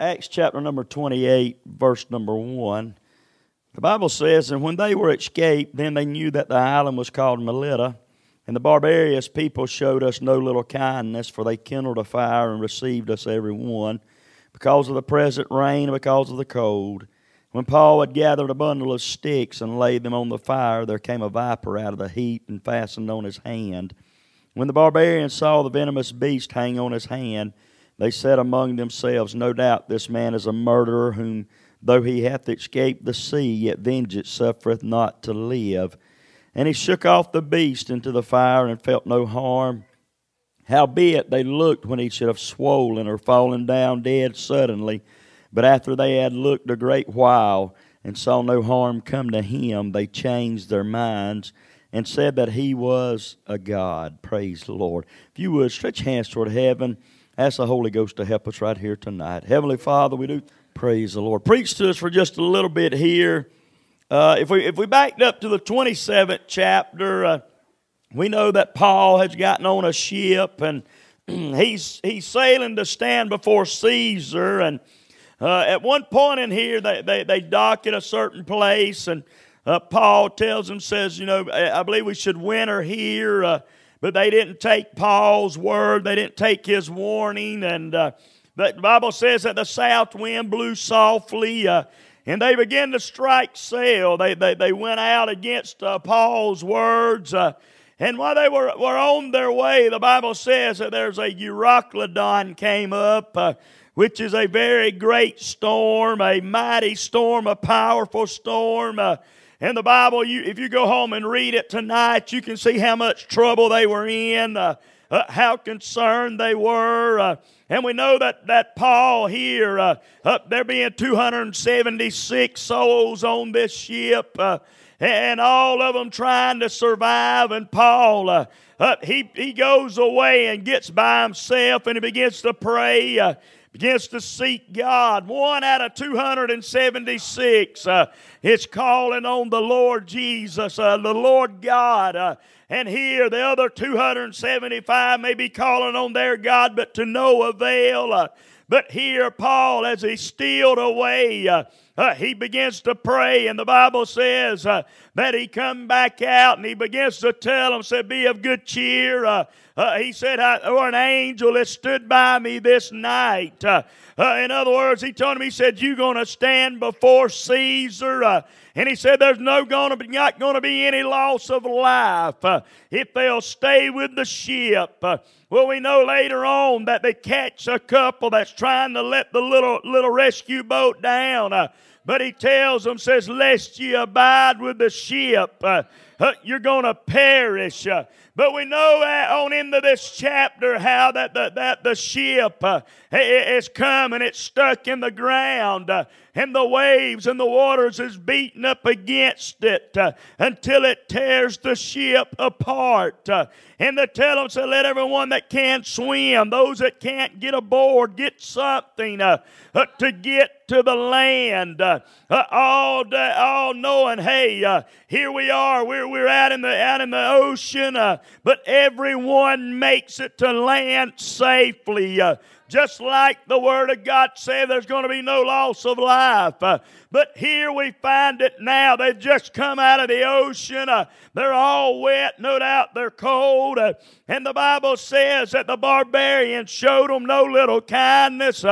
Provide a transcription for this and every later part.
Acts chapter number 28, verse number 1. The Bible says, And when they were escaped, then they knew that the island was called Melita. And the barbarous people showed us no little kindness, for they kindled a fire and received us every one, because of the present rain and because of the cold. When Paul had gathered a bundle of sticks and laid them on the fire, there came a viper out of the heat and fastened on his hand. When the barbarians saw the venomous beast hang on his hand, they said among themselves, No doubt this man is a murderer, whom though he hath escaped the sea, yet vengeance suffereth not to live. And he shook off the beast into the fire and felt no harm. Howbeit they looked when he should have swollen or fallen down dead suddenly. But after they had looked a great while and saw no harm come to him, they changed their minds and said that he was a God. Praise the Lord. If you would, stretch hands toward heaven. Ask the Holy Ghost to help us right here tonight. Heavenly Father, we do praise the Lord. Preach to us for just a little bit here. Uh, if we if we backed up to the 27th chapter, uh, we know that Paul has gotten on a ship and he's he's sailing to stand before Caesar. And uh, at one point in here, they, they they dock at a certain place, and uh, Paul tells them, says, you know, I believe we should winter here. Uh, but they didn't take Paul's word, they didn't take his warning. And uh, the Bible says that the south wind blew softly. Uh, and they began to strike sail. They, they, they went out against uh, Paul's words. Uh, and while they were, were on their way, the Bible says that there's a Euroclydon came up, uh, which is a very great storm, a mighty storm, a powerful storm. And the Bible, you, if you go home and read it tonight, you can see how much trouble they were in, uh, uh, how concerned they were. Uh, and we know that, that Paul here, uh, there being 276 souls on this ship, uh, and all of them trying to survive. And Paul, uh, he, he goes away and gets by himself and he begins to pray begins to seek God. One out of 276 uh, is calling on the Lord Jesus, uh, the Lord God. Uh, and here the other 275 may be calling on their God, but to no avail. Uh, but here, Paul, as he stealed away, uh, he begins to pray, and the Bible says uh, that he come back out and he begins to tell them, said, "Be of good cheer." Uh, uh he said, "Or an angel that stood by me this night." Uh, uh, in other words, he told him, he said, "You're going to stand before Caesar." And he said, There's no gonna be, not going to be any loss of life uh, if they'll stay with the ship. Uh, well, we know later on that they catch a couple that's trying to let the little, little rescue boat down. Uh, but he tells them, says, Lest ye abide with the ship, uh, uh, you're going to perish. Uh, but we know on into this chapter how that the, that the ship uh, is come and it's stuck in the ground. Uh, and the waves and the waters is beating up against it uh, until it tears the ship apart. Uh, and they tell them, so let everyone that can't swim, those that can't get aboard, get something uh, uh to get to the land. Uh, uh, all, day, all knowing, hey, here we are, we're, we're out in the, out in the ocean, but everyone makes it to land safely just like the Word of God said, there's going to be no loss of life. Uh, but here we find it now. They've just come out of the ocean. Uh, they're all wet, no doubt they're cold. Uh, and the Bible says that the barbarians showed them no little kindness.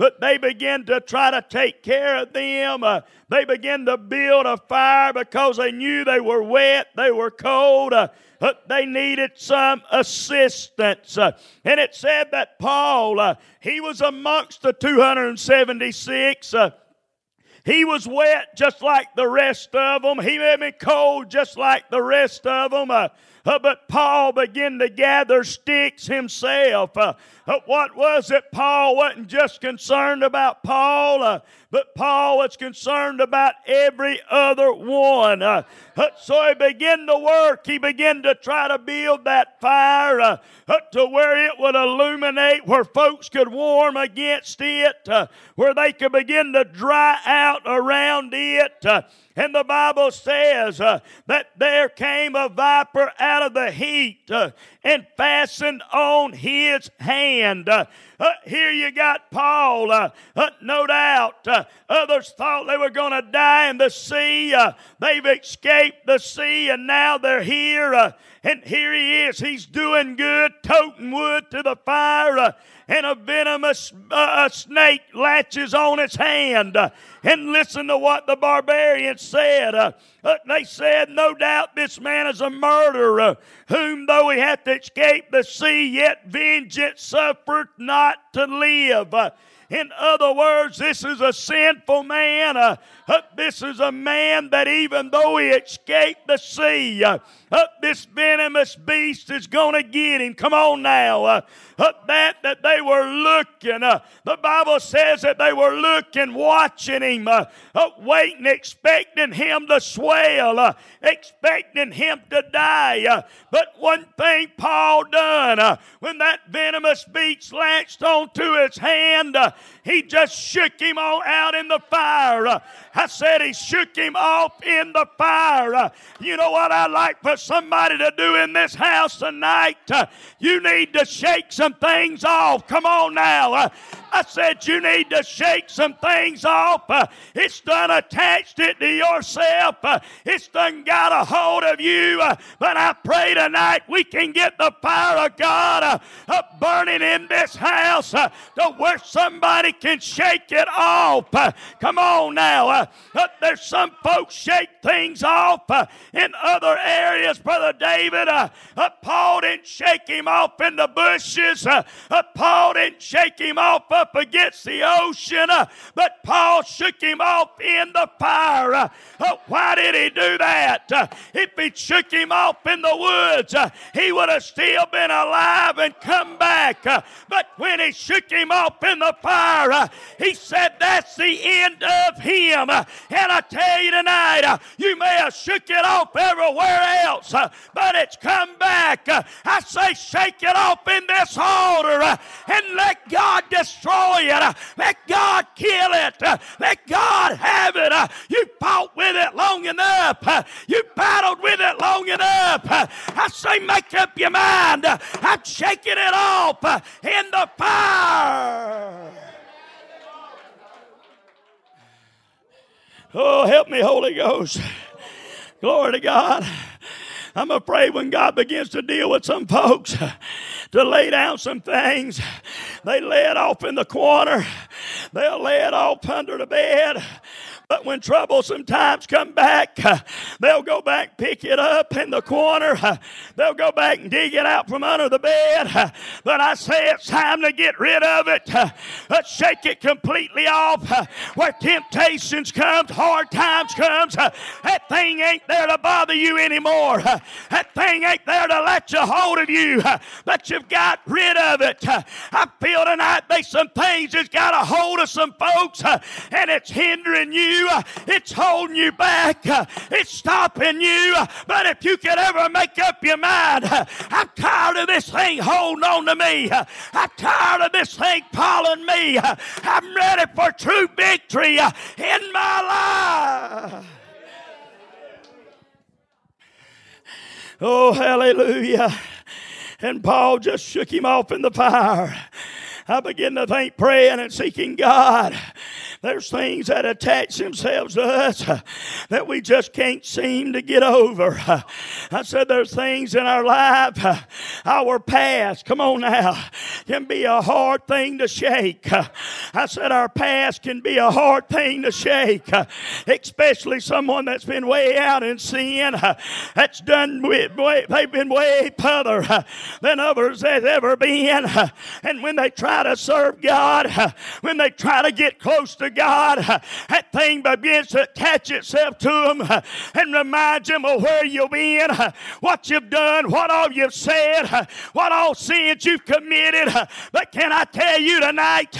But they began to try to take care of them. Uh, they began to build a fire because they knew they were wet, they were cold. Uh, uh, they needed some assistance. Uh, and it said that Paul, uh, he was amongst the 276. Uh, he was wet just like the rest of them. He have been cold just like the rest of them. Uh, uh, but Paul began to gather sticks himself. Uh, uh, what was it? Paul wasn't just concerned about Paul, uh, but Paul was concerned about every other one. Uh, uh, so he began to work. He began to try to build that fire to where it would illuminate, where folks could warm against it, where they could begin to dry out around it. And the Bible says that there came a viper out of the heat uh, and fastened on his hand. Uh, uh, here you got Paul, uh, uh, no doubt. Uh, others thought they were going to die in the sea. They've escaped the sea and now they're here. And here he is. He's doing good, toting wood to the fire and a venomous snake latches on its hand. And listen to what the barbarians said. They said, No doubt this man is a murderer, whom though he hath escaped the sea, yet vengeance suffered not to live. Uh, in other words, this is a sinful man. Uh, uh, this is a man that even though he escaped the sea, uh, uh this venomous beast is going to get him. Come on now. Uh, uh, that that they were looking. the Bible says that they were looking, watching him, waiting, expecting him to swell, expecting him to die. but one thing Paul done when that venomous beast latched onto his hand, he just shook him all out in the fire. I said he shook him off in the fire. You know what I'd like for somebody to do in this house tonight? You need to shake some things off. Come on now. I said you need to shake some things off. Uh, it's done attached it to yourself. Uh, it's done got a hold of you. Uh, but I pray tonight we can get the fire of God uh, burning in this house uh, to where somebody can shake it off. Uh, come on now. there's some folks shake things off in other areas, Brother David. Paul didn't shake him off in the bushes. Paul didn't shake him off up against the ocean, uh, but Paul shook him off in the fire. Uh, uh, why did he do that? Uh, if he shook him off in the woods, uh, he would have still been alive and come back. Uh, but when he shook him off in the fire, he said, That's the end of him. And I tell you tonight, you may have shook it off everywhere else, but it's come back. I say, shake it off in this altar and let God destroy destroy it. Let God kill it. Let God have it. You fought with it long enough. You battled with it long enough. I say, make up your mind. I'm shaking it off in the fire. Oh, help me, Holy Ghost. Glory to God. I'm afraid when God begins to deal with some folks to lay down some things, they lay it off in the corner, they'll lay it off under the bed. But when troublesome times come back, they'll go back, pick it up in the corner. They'll go back and dig it out from under the bed. But I say it's time to get rid of it. Let's shake it completely off. Where temptations comes, hard times comes, that thing ain't there to bother you anymore. That thing ain't there to let you hold of you. But you've got rid of it. I feel tonight there's some things that's got a hold of some folks and it's hindering you you, uh, it's holding you back, uh, it's stopping you. Uh, but if you could ever make up your mind, I'm tired of this thing holding on to me, I'm tired of this thing pulling me, I'm ready for true victory in my life. Oh, hallelujah. And Paul just shook him off in the fire. I begin to think, praying and seeking God there's things that attach themselves to us that we just can't seem to get over. I said there's things in our life, our past, come on now, can be a hard thing to shake. I said our past can be a hard thing to shake, uh, especially someone that's been way out in sin, uh, that's done with, way, they've been way further uh, than others has ever been. And when they try to serve God, when they try to get close to God, that thing begins to attach itself to them and reminds them of where you've been, what you've done, what all you've said, what all sins you've committed. But can I tell you tonight,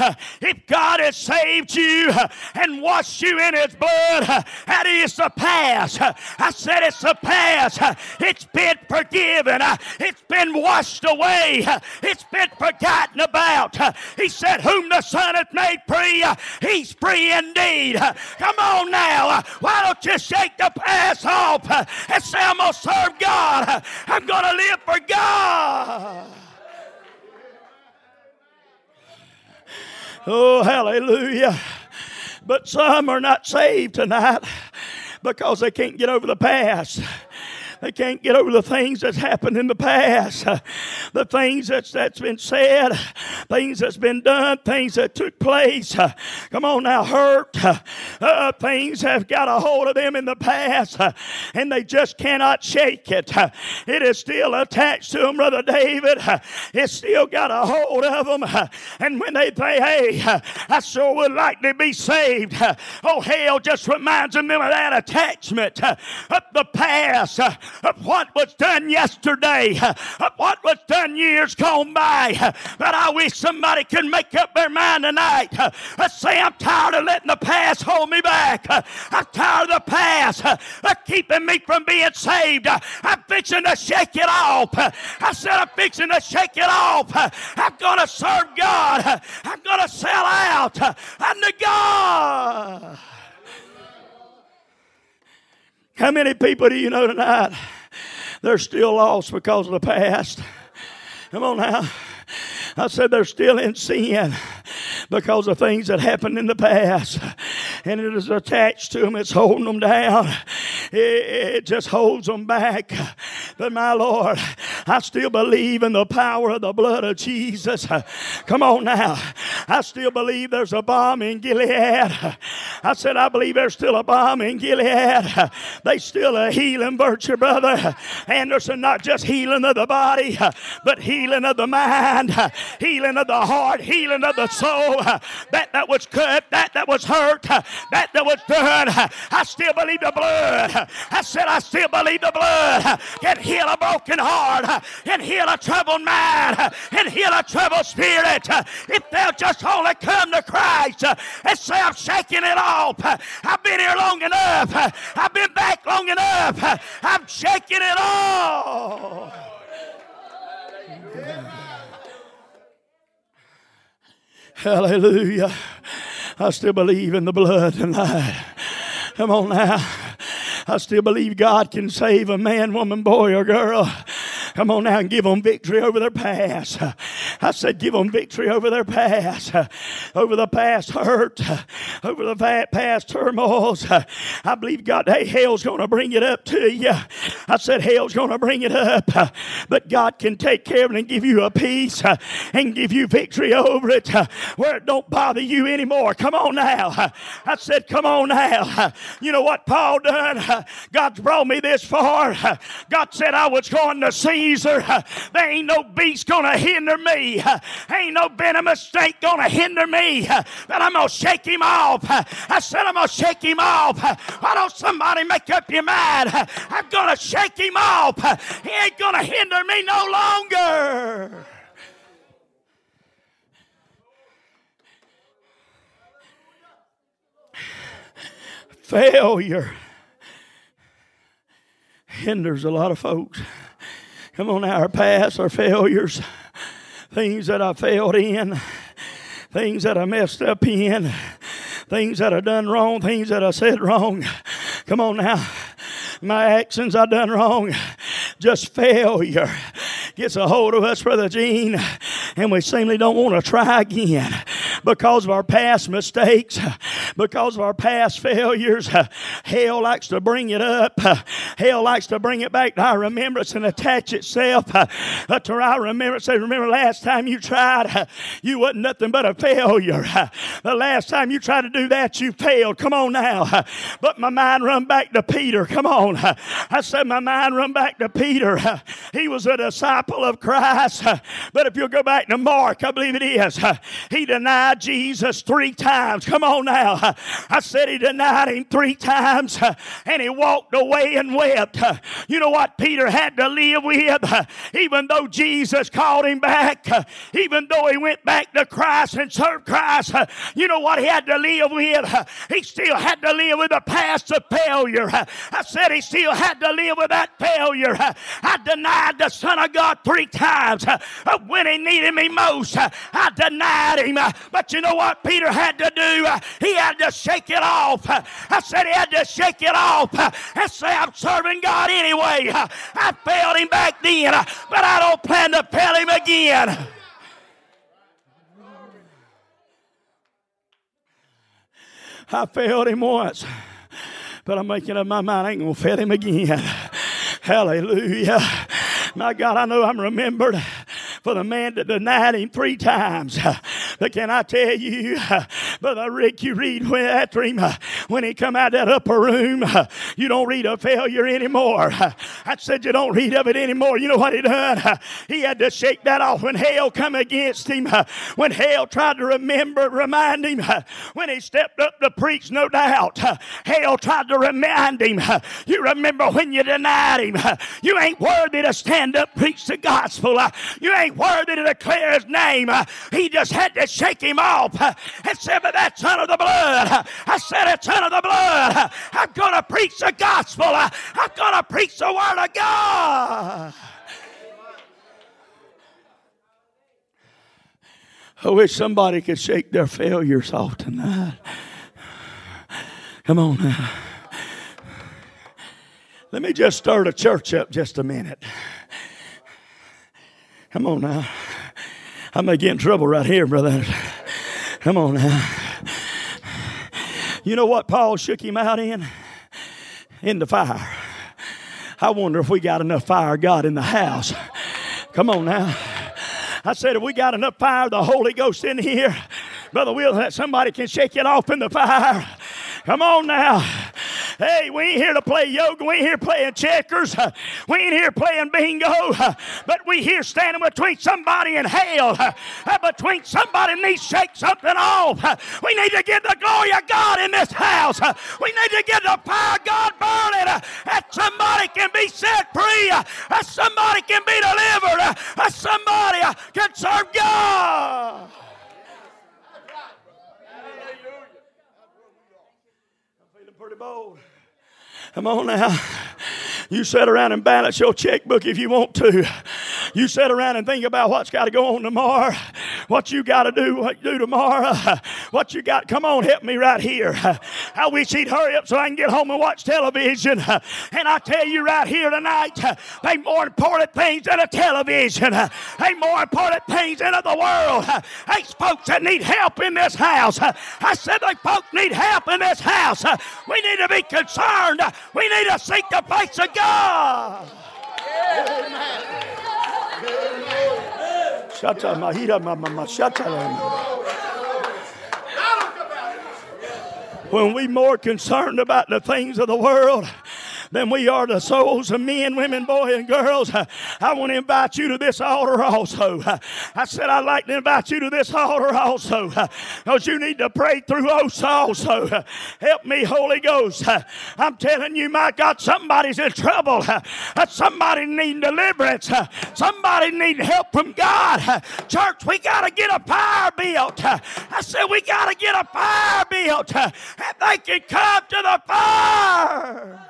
God has saved you and washed you in His blood, that is the past. I said it's the past. It's been forgiven. It's been washed away. It's been forgotten about. He said, Whom the Son hath made free, He's free indeed. Come on now. Why don't you shake the past off and say, I'm going to serve God. I'm going to live for God. Oh, hallelujah. But some are not saved tonight because they can't get over the past. They can't get over the things that's happened in the past, the things that's, that's been said, things that's been done, things that took place. Come on now, hurt. Uh, things have got a hold of them in the past, and they just cannot shake it. It is still attached to them, Brother David. It's still got a hold of them. And when they say, hey, I sure would like to be saved, oh, hell just reminds them of that attachment of the past of what was done yesterday, of what was done years gone by. But I wish somebody could make up their mind tonight. Let's say I'm tired of letting the past hold me back. I'm tired of the past keeping me from being saved. I'm fixing to shake it off. I said I'm fixing to shake it off. I'm going to serve God. I'm going to sell out unto God. How many people do you know tonight? They're still lost because of the past. Come on now. I said they're still in sin because of things that happened in the past. And it is attached to them, it's holding them down. It, it just holds them back. But my Lord, I still believe in the power of the blood of Jesus. Come on now. I still believe there's a balm in Gilead. I said, I believe there's still a balm in Gilead. They still a healing virtue, brother. Anderson, not just healing of the body, but healing of the mind, healing of the heart, healing of the soul. That that was cut, that that was hurt, that that was done. I still believe the blood. I said, I still believe the blood can heal a broken heart, can heal a troubled mind, can heal a troubled spirit. If they'll just only come to Christ and say, I'm shaking it off. I've been here long enough. I've been back long enough. I'm shaking it all. Hallelujah. I still believe in the blood tonight. Come on now. I still believe God can save a man, woman, boy, or girl. Come on now and give them victory over their past. I said, give them victory over their past, over the past hurt, over the past turmoils. I believe God, hey, hell's going to bring it up to you. I said, hell's going to bring it up, but God can take care of it and give you a peace and give you victory over it where it don't bother you anymore. Come on now. I said, come on now. You know what Paul done? God's brought me this far. God said I was going to Caesar. There ain't no beast to hinder me. Ain't no venomous going to hinder me. But I'm to shake him off. I said I'm to shake him off. Why don't somebody make up your mind? I'm to shake him off. He ain't to hinder me no longer. Failure hinders a lot of folks. Come on, our past, our failures, things that I failed in, things that I messed up in, things that I done wrong, things that I said wrong. Come on now. My actions I done wrong. Just failure gets a hold of us, Brother Gene, and we seemingly don't want to try again because of our past mistakes, because of our past failures. Hell likes to bring it up. Hell likes to bring it back to our remembrance and attach itself to our remembrance. Say, remember last time you tried, you wasn't nothing but a failure. The last time you tried to do that, you failed. Come on now. But my mind run back to Peter. Come on. I said, my mind run back to Peter. He was a disciple of Christ. But if you'll go back to Mark, I believe it is, he denied denied Jesus three times. Come on now. I said he denied him three times and he walked away and wept. You know what Peter had to live with? Even though Jesus called him back, even though he went back to Christ and served Christ, you know what he had to live with? He still had to live with the past of failure. I said he still had to live with that failure. I denied the Son of God three times when he needed me most. I denied him. But But you know what Peter had to do? He had to shake it off. I said he had to shake it off and say, I'm serving God anyway. I failed him back then, but I don't plan to fail him again. I failed him once, but I'm making up my mind I ain't going to fail him again. Hallelujah. My God, I know I'm remembered for the man that denied him three times. But can I tell you, Brother Rick, you read when, him, when he come out that upper room, you don't read a failure anymore. I said you don't read of it anymore. You know what he done? He had to shake that off when hell come against him. When hell tried to remember, remind him. When he stepped up to preach, no doubt. Hell tried to remind him. You remember when you denied him. You ain't worthy to stand up, preach the gospel. You ain't worthy to declare his name. He just had to shake him off and said, But that's under the blood. I said, It's under the blood. I'm going to preach the gospel. I'm going to preach the word of God. I wish somebody could shake their failures off tonight. Come on now. Let me just stir the church up just a minute. Come on now. I may get in trouble right here, brother. Come on now. You know what Paul shook him out in? In the fire. I wonder if we got enough fire, God, in the house. Come on now. I said, if we got enough fire, the Holy Ghost in here, Brother Will, that somebody can shake it off in the fire. Come on now. Hey, we ain't here to play yoga. We ain't here playing checkers. We ain't here playing bingo. But we here standing between somebody and hell. Between somebody needs to shake something off. We need to get the glory of God in this house. We need to get the fire of God burning. That somebody can be set free. That somebody can be delivered. That somebody can serve God. Pretty bold. Come on now. You sit around and balance your checkbook if you want to. You sit around and think about what's got to go on tomorrow, what you got to do, what do tomorrow, what you got. Come on, help me right here. I wish he'd hurry up so I can get home and watch television. And I tell you right here tonight, they more important things than a television. They more important things than the world. Hey, folks that need help in this house. I said they folks need help in this house. We need to be concerned. We need to seek the face of God. When we more concerned about the things of the world than we are the souls of men, women, boys, and girls. I want to invite you to this altar also. I said I'd like to invite you to this altar also because you need to pray through us also. Help me, Holy Ghost. I'm telling you, my God, somebody's in trouble. Somebody need deliverance. Somebody need help from God. Church, we got to get a fire built. I said we got to get a fire built. And they can come to the fire.